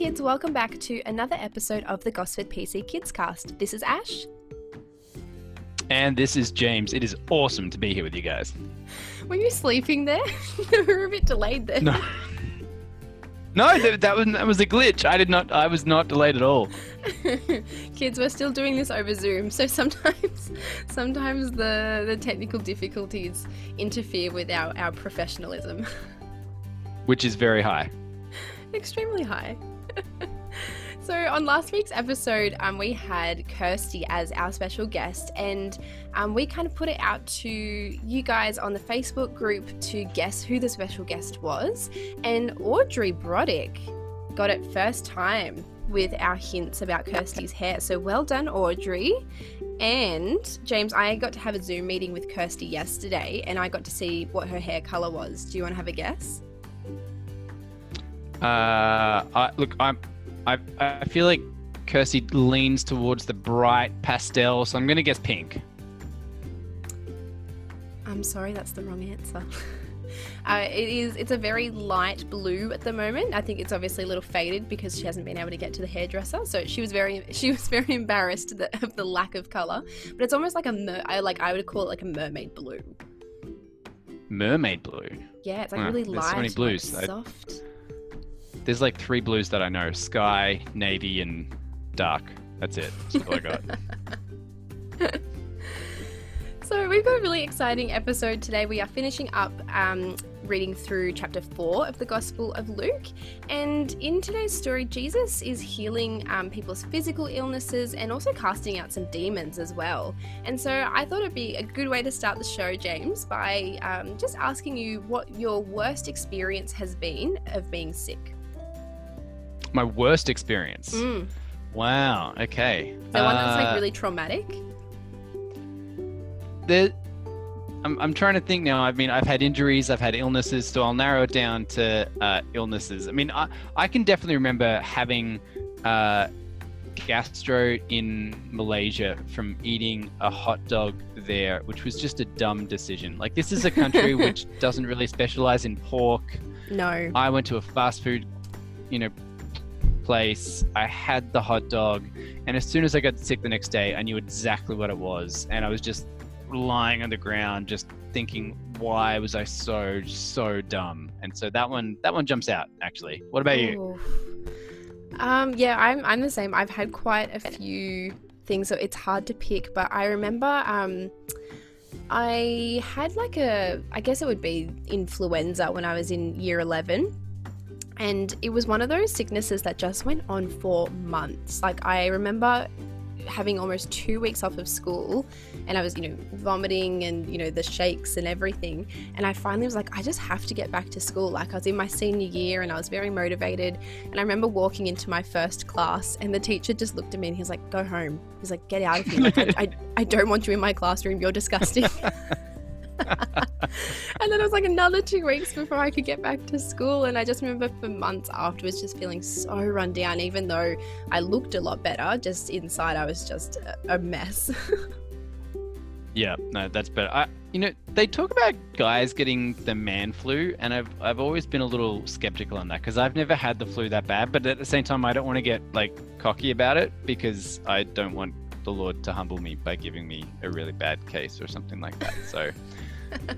kids, welcome back to another episode of the Gosford PC Kids Cast. This is Ash. And this is James. It is awesome to be here with you guys. Were you sleeping there? we were a bit delayed there. No. No, that, that was that was a glitch. I did not. I was not delayed at all. Kids, we're still doing this over Zoom, so sometimes, sometimes the the technical difficulties interfere with our our professionalism. Which is very high. Extremely high. so on last week's episode, um, we had Kirsty as our special guest, and um, we kind of put it out to you guys on the Facebook group to guess who the special guest was. And Audrey Brodick got it first time with our hints about Kirsty's hair. So well done, Audrey. And James, I got to have a Zoom meeting with Kirsty yesterday, and I got to see what her hair color was. Do you want to have a guess? Uh, I, look, I'm, I, I feel like Kirsty leans towards the bright pastel, so I'm going to guess pink. I'm sorry, that's the wrong answer. Uh, it is. It's a very light blue at the moment. I think it's obviously a little faded because she hasn't been able to get to the hairdresser. So she was very, she was very embarrassed that, of the lack of color. But it's almost like a mer. I like. I would call it like a mermaid blue. Mermaid blue. Yeah, it's like really light, so many blues. like soft. There's like three blues that I know: sky, navy, and dark. That's it. That's all I got. So we've got a really exciting episode today. We are finishing up um, reading through chapter four of the Gospel of Luke, and in today's story, Jesus is healing um, people's physical illnesses and also casting out some demons as well. And so I thought it'd be a good way to start the show, James, by um, just asking you what your worst experience has been of being sick. My worst experience. Mm. Wow. Okay. So one that's Uh, like really traumatic. there I'm, I'm trying to think now. I mean, I've had injuries, I've had illnesses, so I'll narrow it down to uh, illnesses. I mean, I, I can definitely remember having uh, gastro in Malaysia from eating a hot dog there, which was just a dumb decision. Like, this is a country which doesn't really specialize in pork. No. I went to a fast food, you know, place. I had the hot dog, and as soon as I got sick the next day, I knew exactly what it was, and I was just lying on the ground, just thinking, why was I so so dumb? And so that one that one jumps out actually. What about you? Um, yeah, I'm I'm the same. I've had quite a few things, so it's hard to pick. But I remember um, I had like a, I guess it would be influenza when I was in year eleven. And it was one of those sicknesses that just went on for months. Like, I remember having almost two weeks off of school and I was, you know, vomiting and, you know, the shakes and everything. And I finally was like, I just have to get back to school. Like, I was in my senior year and I was very motivated. And I remember walking into my first class and the teacher just looked at me and he was like, Go home. He's like, Get out of here. Like, I, I, I don't want you in my classroom. You're disgusting. and then it was like another two weeks before I could get back to school. And I just remember for months afterwards just feeling so run down, even though I looked a lot better. Just inside, I was just a, mess. Yeah, no, that's better. I, you know, they talk about guys getting the man flu, and I've I've always been a little skeptical on that because I've never had the flu that bad. But at the same time, I don't want to get like cocky about it because I don't want the Lord to humble me by giving me a really bad case or something like that. So.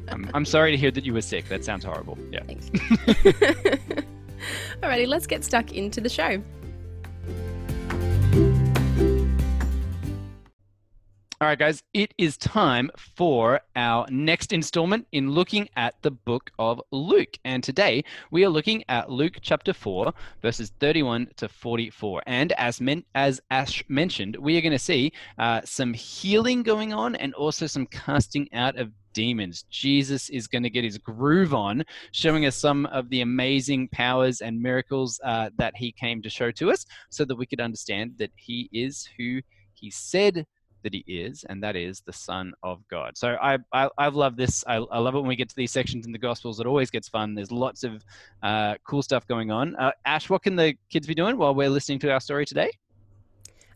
I'm, I'm sorry to hear that you were sick. That sounds horrible. Yeah. Thanks. Alrighty, let's get stuck into the show. All right, guys, it is time for our next installment in looking at the book of Luke. And today we are looking at Luke chapter 4, verses 31 to 44. And as, men- as Ash mentioned, we are going to see uh, some healing going on and also some casting out of demons. Jesus is going to get his groove on, showing us some of the amazing powers and miracles uh, that he came to show to us so that we could understand that he is who he said that he is, and that is the Son of God. So I I, I love this. I, I love it when we get to these sections in the Gospels. It always gets fun. There's lots of uh, cool stuff going on. Uh, Ash, what can the kids be doing while we're listening to our story today?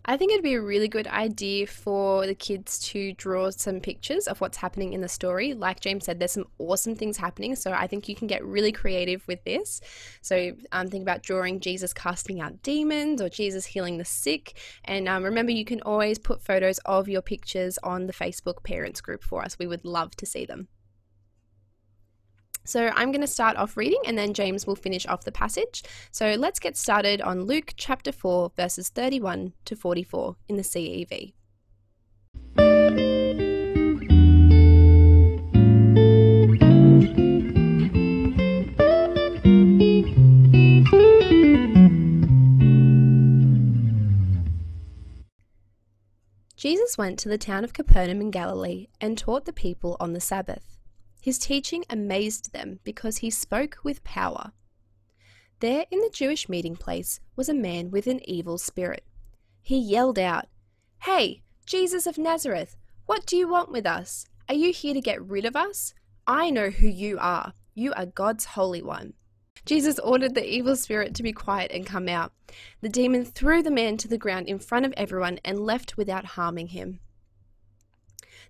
I think it'd be a really good idea for the kids to draw some pictures of what's happening in the story. Like James said, there's some awesome things happening, so I think you can get really creative with this. So um, think about drawing Jesus casting out demons or Jesus healing the sick. And um, remember, you can always put photos of your pictures on the Facebook parents group for us. We would love to see them. So I'm going to start off reading and then James will finish off the passage. So let's get started on Luke chapter 4, verses 31 to 44 in the CEV. Jesus went to the town of Capernaum in Galilee and taught the people on the Sabbath. His teaching amazed them because he spoke with power. There in the Jewish meeting place was a man with an evil spirit. He yelled out, Hey, Jesus of Nazareth, what do you want with us? Are you here to get rid of us? I know who you are. You are God's Holy One. Jesus ordered the evil spirit to be quiet and come out. The demon threw the man to the ground in front of everyone and left without harming him.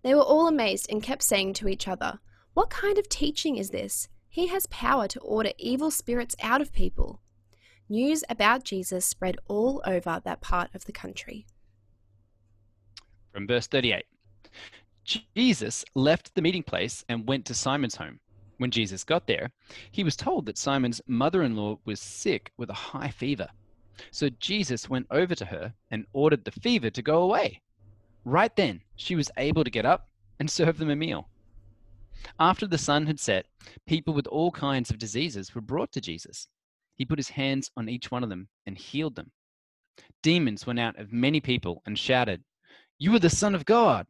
They were all amazed and kept saying to each other, what kind of teaching is this? He has power to order evil spirits out of people. News about Jesus spread all over that part of the country. From verse 38 Jesus left the meeting place and went to Simon's home. When Jesus got there, he was told that Simon's mother in law was sick with a high fever. So Jesus went over to her and ordered the fever to go away. Right then, she was able to get up and serve them a meal. After the sun had set, people with all kinds of diseases were brought to Jesus. He put his hands on each one of them and healed them. Demons went out of many people and shouted, You are the Son of God!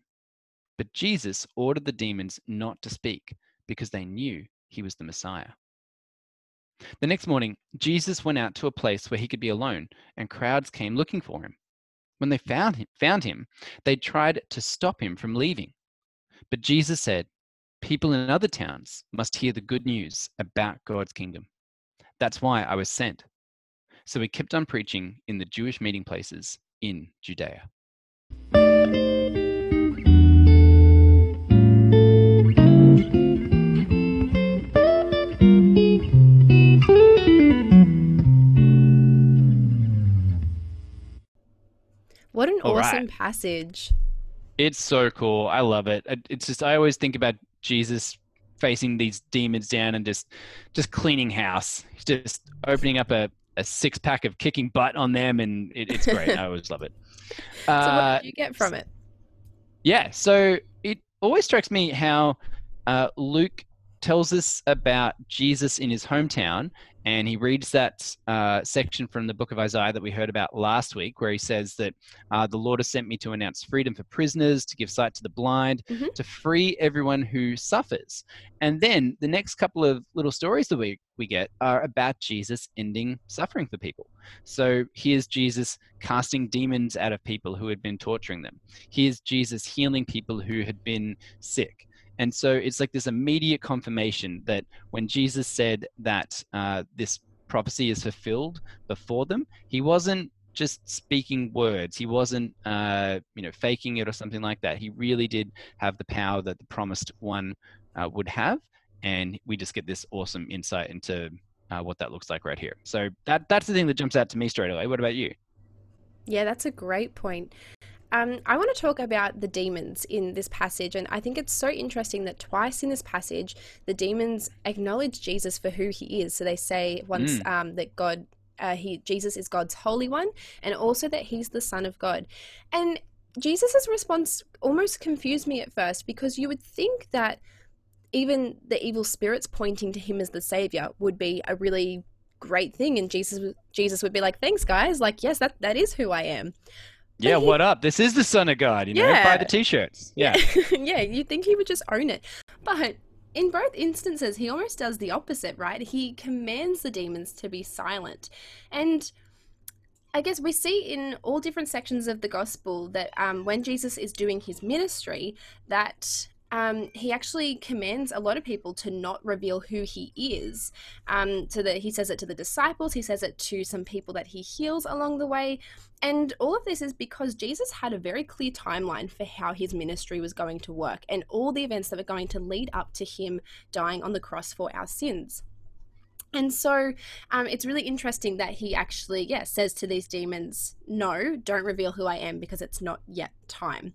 But Jesus ordered the demons not to speak because they knew he was the Messiah. The next morning, Jesus went out to a place where he could be alone, and crowds came looking for him. When they found him, found him, they tried to stop him from leaving. But Jesus said, people in other towns must hear the good news about God's kingdom. That's why I was sent. So we kept on preaching in the Jewish meeting places in Judea. What an All awesome right. passage. It's so cool. I love it. It- It's just I always think about Jesus facing these demons down and just just cleaning house. Just opening up a, a six pack of kicking butt on them, and it, it's great. I always love it. So, Uh, what did you get from it? Yeah, so it always strikes me how uh, Luke tells us about Jesus in his hometown, and he reads that uh, section from the book of Isaiah that we heard about last week, where he says that uh, the Lord has sent me to announce freedom for prisoners, to give sight to the blind, Mhm. to free everyone who suffers. And then the next couple of little stories that we, we get are about Jesus ending suffering for people. So here's Jesus casting demons out of people who had been torturing them here's Jesus healing people who had been sick. And so it's like this immediate confirmation that when Jesus said that uh, this prophecy is fulfilled before them, he wasn't just speaking words. He wasn't, uh, you know, faking it or something like that. He really did have the power that the promised one uh, would have, and we just get this awesome insight into uh, what that looks like right here. So that that's the thing that jumps out to me straight away. What about you? Yeah, that's a great point. Um, I want to talk about the demons in this passage, and I think it's so interesting that twice in this passage, the demons acknowledge Jesus for who he is. So they say once um, that God, uh, he Jesus is God's holy one, and also that he's the Son of God. And Jesus' response almost confused me at first because you would think that even the evil spirits pointing to him as the savior would be a really great thing, and Jesus Jesus would be like, "Thanks, guys. Like, yes, that that is who I am." Yeah, what up? This is the Son of God. You know, buy the T-shirts. Yeah. yeah, you'd think he would just own it. But in both instances, he almost does the opposite, right? He commands the demons to be silent. And I guess we see in all different sections of the gospel that um, when Jesus is doing his ministry, that um, he actually commands a lot of people to not reveal who he is. Um, so that he says it to the disciples, he says it to some people that he heals along the way. And all of this is because Jesus had a very clear timeline for how his ministry was going to work and all the events that were going to lead up to him dying on the cross for our sins. And so um, it's really interesting that he actually, yeah, says to these demons, no, don't reveal who I am because it's not yet time.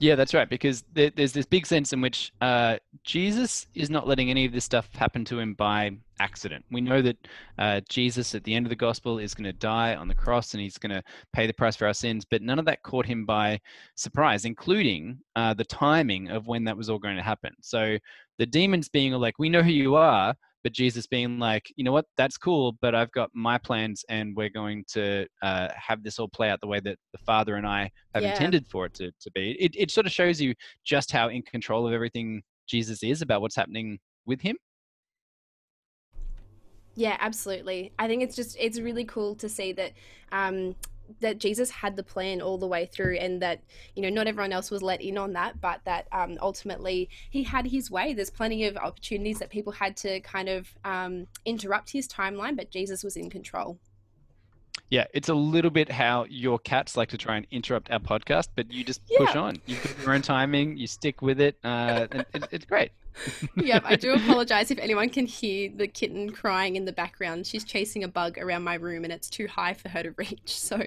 Yeah, that's right. Because there, there's this big sense in which uh, Jesus is not letting any of this stuff happen to him by accident. We know that uh, Jesus, at the end of the gospel, is going to die on the cross and he's going to pay the price for our sins. But none of that caught him by surprise, including uh, the timing of when that was all going to happen. So the demons being like, "We know who you are," but Jesus being like, you know what, that's cool, but I've got my plans and we're going to uh, have this all play out the way that the Father and I have yeah. intended for it to, to be. It, it sort of shows you just how in control of everything Jesus is about what's happening with him. Yeah, absolutely. I think it's just, it's really cool to see that um, that Jesus had the plan all the way through, and that you know not everyone else was let in on that, but that um, ultimately he had his way. There's plenty of opportunities that people had to kind of um, interrupt his timeline, but Jesus was in control. Yeah, it's a little bit how your cats like to try and interrupt our podcast, but you just yeah. push on. You've got your own timing, you stick with it, uh, it, it's great. yep, I do apologize if anyone can hear the kitten crying in the background. She's chasing a bug around my room and it's too high for her to reach. So,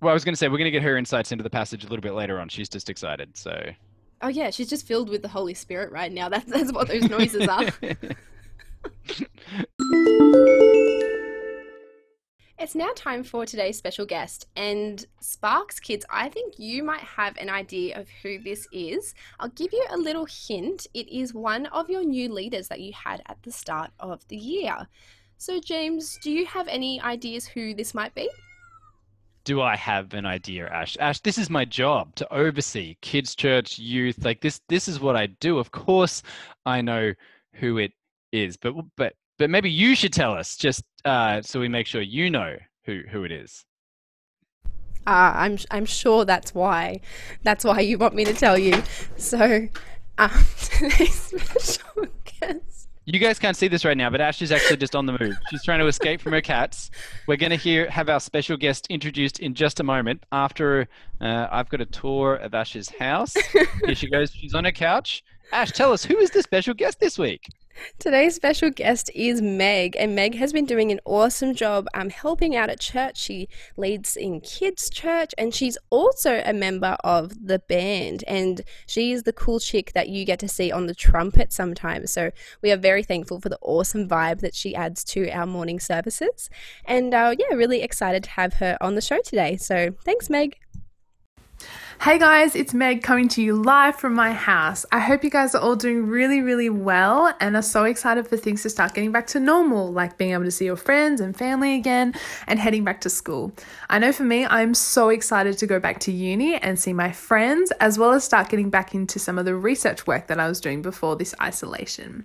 well, I was going to say we're going to get her insights into the passage a little bit later on. She's just excited. So, oh yeah, she's just filled with the Holy Spirit right now. That's that's what those noises are. It's now time for today's special guest. And Sparks Kids, I think you might have an idea of who this is. I'll give you a little hint. It is one of your new leaders that you had at the start of the year. So, James, do you have any ideas who this might be? do I have an idea, Ash? Ash, this is my job to oversee kids' church, youth. Like this, this is what I do. Of course, I know who it is, but but but maybe you should tell us just uh, so we make sure you know who who it is. Uh, I'm I'm sure that's why that's why you want me to tell you. So um, today's special guest. You guys can't see this right now, but Ash is actually just on the move. She's trying to escape from her cats. We're going to hear have our special guest introduced in just a moment. After uh, I've got a tour of Ash's house. Here she goes. She's on her couch. Ash, tell us who is the special guest this week? Today's special guest is Meg, and Meg has been doing an awesome job um, helping out at church. She leads in kids' church, and she's also a member of the band. And she is the cool chick that you get to see on the trumpet sometimes. So we are very thankful for the awesome vibe that she adds to our morning services. And uh, yeah, really excited to have her on the show today. So thanks, Meg. Hey guys, it's Meg coming to you live from my house. I hope you guys are all doing really, really well and are so excited for things to start getting back to normal, like being able to see your friends and family again and heading back to school. I know for me, I'm so excited to go back to uni and see my friends, as well as start getting back into some of the research work that I was doing before this isolation.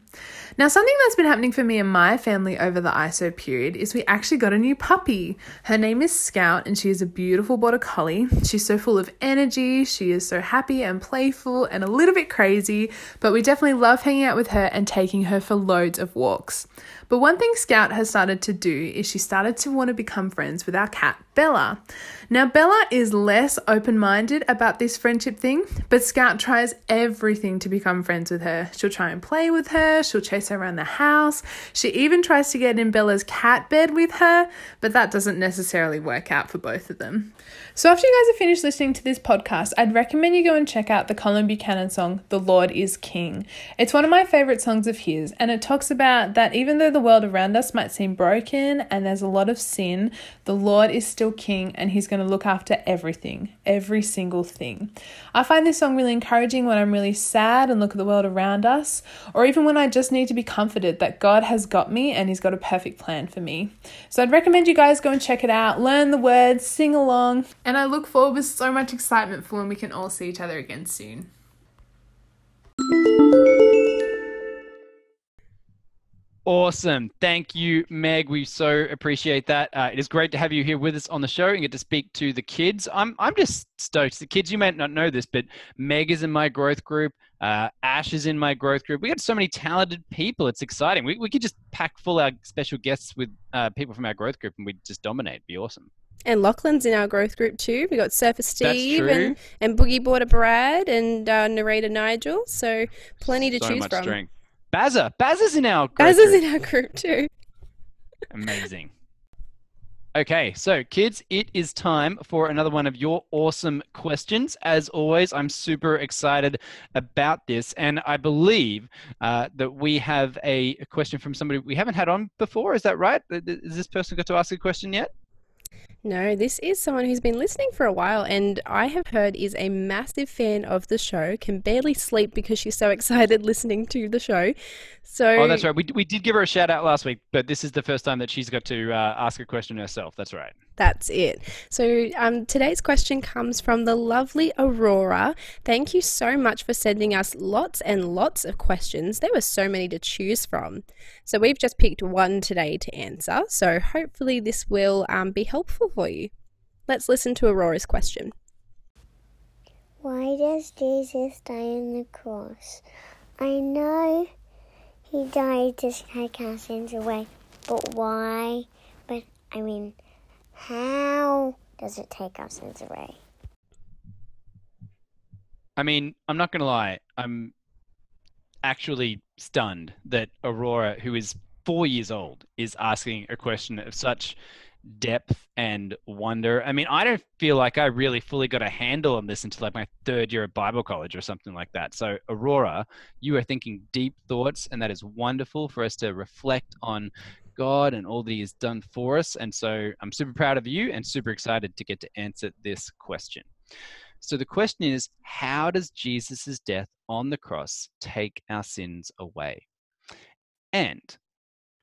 Now, something that's been happening for me and my family over the ISO period is we actually got a new puppy. Her name is Scout and she is a beautiful border collie. She's so full of energy she is so happy and playful and a little bit crazy, but we definitely love hanging out with her and taking her for loads of walks. But one thing Scout has started to do is she started to want to become friends with our cat, Bella. Now, Bella is less open minded about this friendship thing, but Scout tries everything to become friends with her. She'll try and play with her, she'll chase her around the house, she even tries to get in Bella's cat bed with her, but that doesn't necessarily work out for both of them. So, after you guys have finished listening to this podcast, I'd recommend you go and check out the Colin Buchanan song, The Lord is King. It's one of my favorite songs of his, and it talks about that even though the world around us might seem broken and there's a lot of sin, the Lord is still king and he's going to look after everything, every single thing. I find this song really encouraging when I'm really sad and look at the world around us, or even when I just need to be comforted that God has got me and he's got a perfect plan for me. So, I'd recommend you guys go and check it out, learn the words, sing along and I look forward with so much excitement for when we can all see each other again soon. Awesome. Thank you, Meg. We so appreciate that. Uh, it is great to have you here with us on the show and get to speak to the kids. I'm, I'm just stoked. The kids, you may not know this, but Meg is in my growth group. Uh, Ash is in my growth group. We got so many talented people. It's exciting. We, we could just pack full our special guests with uh, people from our growth group and we'd just dominate. It'd be awesome. And Lachlan's in our growth group too. We got Surfer Steve and, and Boogie Boarder Brad and uh, narrator Nigel. So plenty to so choose much from. Strength. Bazza. Bazza's in our group. Bazza's group. in our group too. Amazing. Okay, so kids, it is time for another one of your awesome questions. As always, I'm super excited about this, and I believe uh, that we have a question from somebody we haven't had on before. Is that right? Has this person got to ask a question yet? No, this is someone who's been listening for a while and I have heard is a massive fan of the show, can barely sleep because she's so excited listening to the show. So Oh, that's right. We, we did give her a shout out last week, but this is the first time that she's got to uh, ask a question herself. That's right. That's it. So um, today's question comes from the lovely Aurora. Thank you so much for sending us lots and lots of questions. There were so many to choose from. So we've just picked one today to answer. So hopefully this will um, be helpful for you. Let's listen to Aurora's question. Why does Jesus die on the cross? I know he died to take our sins away, but why? But I mean, how does it take our sins away? I mean, I'm not going to lie. I'm actually stunned that Aurora, who is four years old, is asking a question of such depth and wonder. I mean, I don't feel like I really fully got a handle on this until like my third year at Bible college or something like that. So, Aurora, you are thinking deep thoughts, and that is wonderful for us to reflect on God and all that He has done for us. And so, I'm super proud of you and super excited to get to answer this question. So, the question is how does Jesus' death on the cross take our sins away? And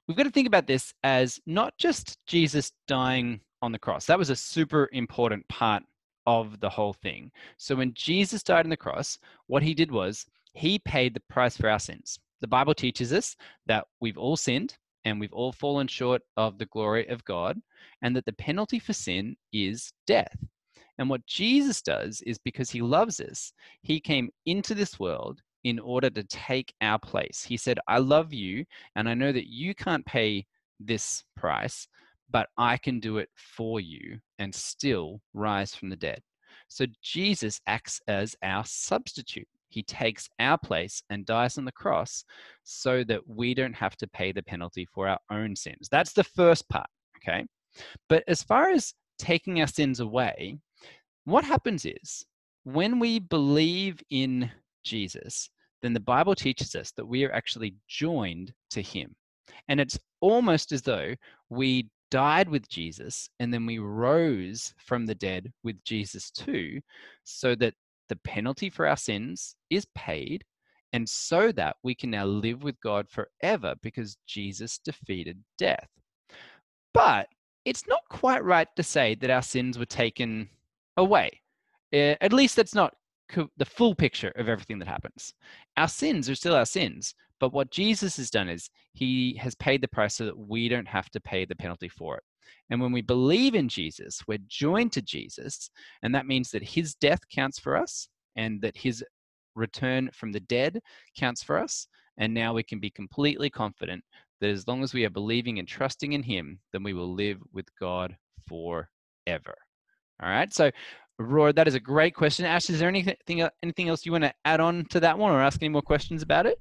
we've got to think about this as not just Jesus dying on the cross. That was a super important part of the whole thing. So when Jesus died on the cross, what he did was he paid the price for our sins. The Bible teaches us that we've all sinned and we've all fallen short of the glory of God, and that the penalty for sin is death. And what Jesus does is because he loves us, he came into this world in order to take our place. He said, I love you, and I know that you can't pay this price, but I can do it for you and still rise from the dead. So Jesus acts as our substitute. He takes our place and dies on the cross so that we don't have to pay the penalty for our own sins. That's the first part, okay? But as far as taking our sins away, what happens is when we believe in Jesus, then the Bible teaches us that we are actually joined to him. And it's almost as though we died with Jesus and then we rose from the dead with Jesus too, so that the penalty for our sins is paid and so that we can now live with God forever because Jesus defeated death. But it's not quite right to say that our sins were taken away. At least that's not the full picture of everything that happens. Our sins are still our sins, but what Jesus has done is he has paid the price so that we don't have to pay the penalty for it. And when we believe in Jesus, we're joined to Jesus, and that means that his death counts for us and that his return from the dead counts for us. And now we can be completely confident that as long as we are believing and trusting in him, then we will live with God forever. All right. So, Aurora, that is a great question. Ash, is there anything anything else you want to add on to that one, or ask any more questions about it?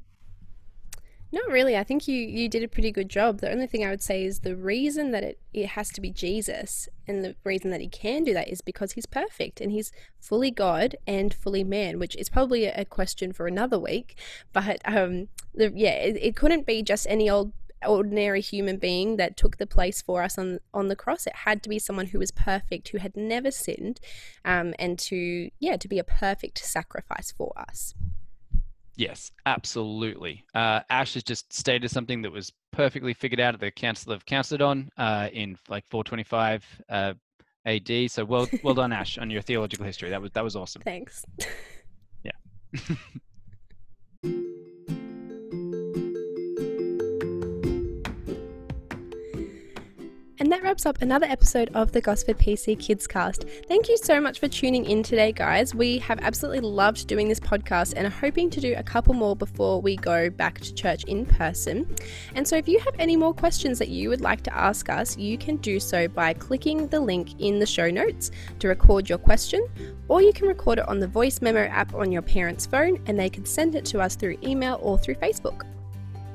Not really. I think you, you did a pretty good job. The only thing I would say is the reason that it, it has to be Jesus and the reason that he can do that is because he's perfect and he's fully God and fully man, which is probably a, question for another week. But um, the, yeah, it, it couldn't be just any old ordinary human being that took the place for us on on the cross. It had to be someone who was perfect, who had never sinned, um, and to yeah, to be a perfect sacrifice for us. Yes, absolutely. Uh, Ash has just stated something that was perfectly figured out at the Council of Chalcedon uh, in like 425 uh, AD. So well, well done, Ash, on your theological history. That was that was awesome. Thanks. Yeah. And that wraps up another episode of the Gosford PC Kids Cast. Thank you so much for tuning in today, guys. We have absolutely loved doing this podcast and are hoping to do a couple more before we go back to church in person. And so, if you have any more questions that you would like to ask us, you can do so by clicking the link in the show notes to record your question, or you can record it on the voice memo app on your parent's phone and they can send it to us through email or through Facebook.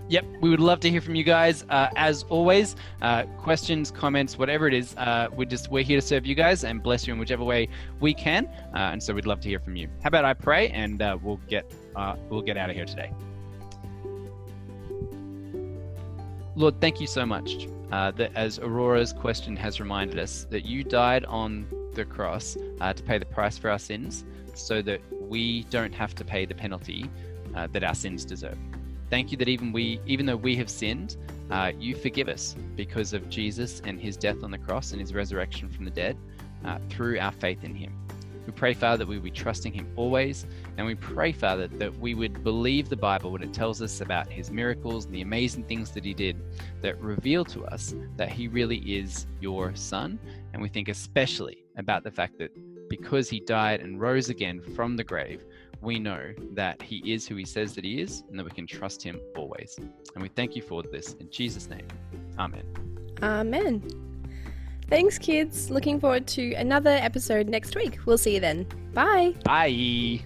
Yep, we would love to hear from you guys. Uh, as always, uh, questions, comments, whatever it is, uh, we're just we're here to serve you guys and bless you in whichever way we can. Uh, and so we'd love to hear from you. How about I pray and uh, we'll get uh, we'll get out of here today. Lord, thank you so much that as Aurora's question has reminded us that you died on the cross to pay the price for our sins, so that we don't have to pay the penalty that our sins deserve. Thank you that even we, even though we have sinned, uh, you forgive us because of Jesus and his death on the cross and his resurrection from the dead uh, through our faith in him. We pray, Father, that we would be trusting him always. And we pray, Father, that we would believe the Bible when it tells us about his miracles and the amazing things that he did that reveal to us that he really is your son. And we think especially about the fact that because he died and rose again from the grave, we know that He is who He says that He is and that we can trust Him always. And we thank you for this in Jesus' name. Amen. Amen. Thanks, kids. Looking forward to another episode next week. We'll see you then. Bye. Bye.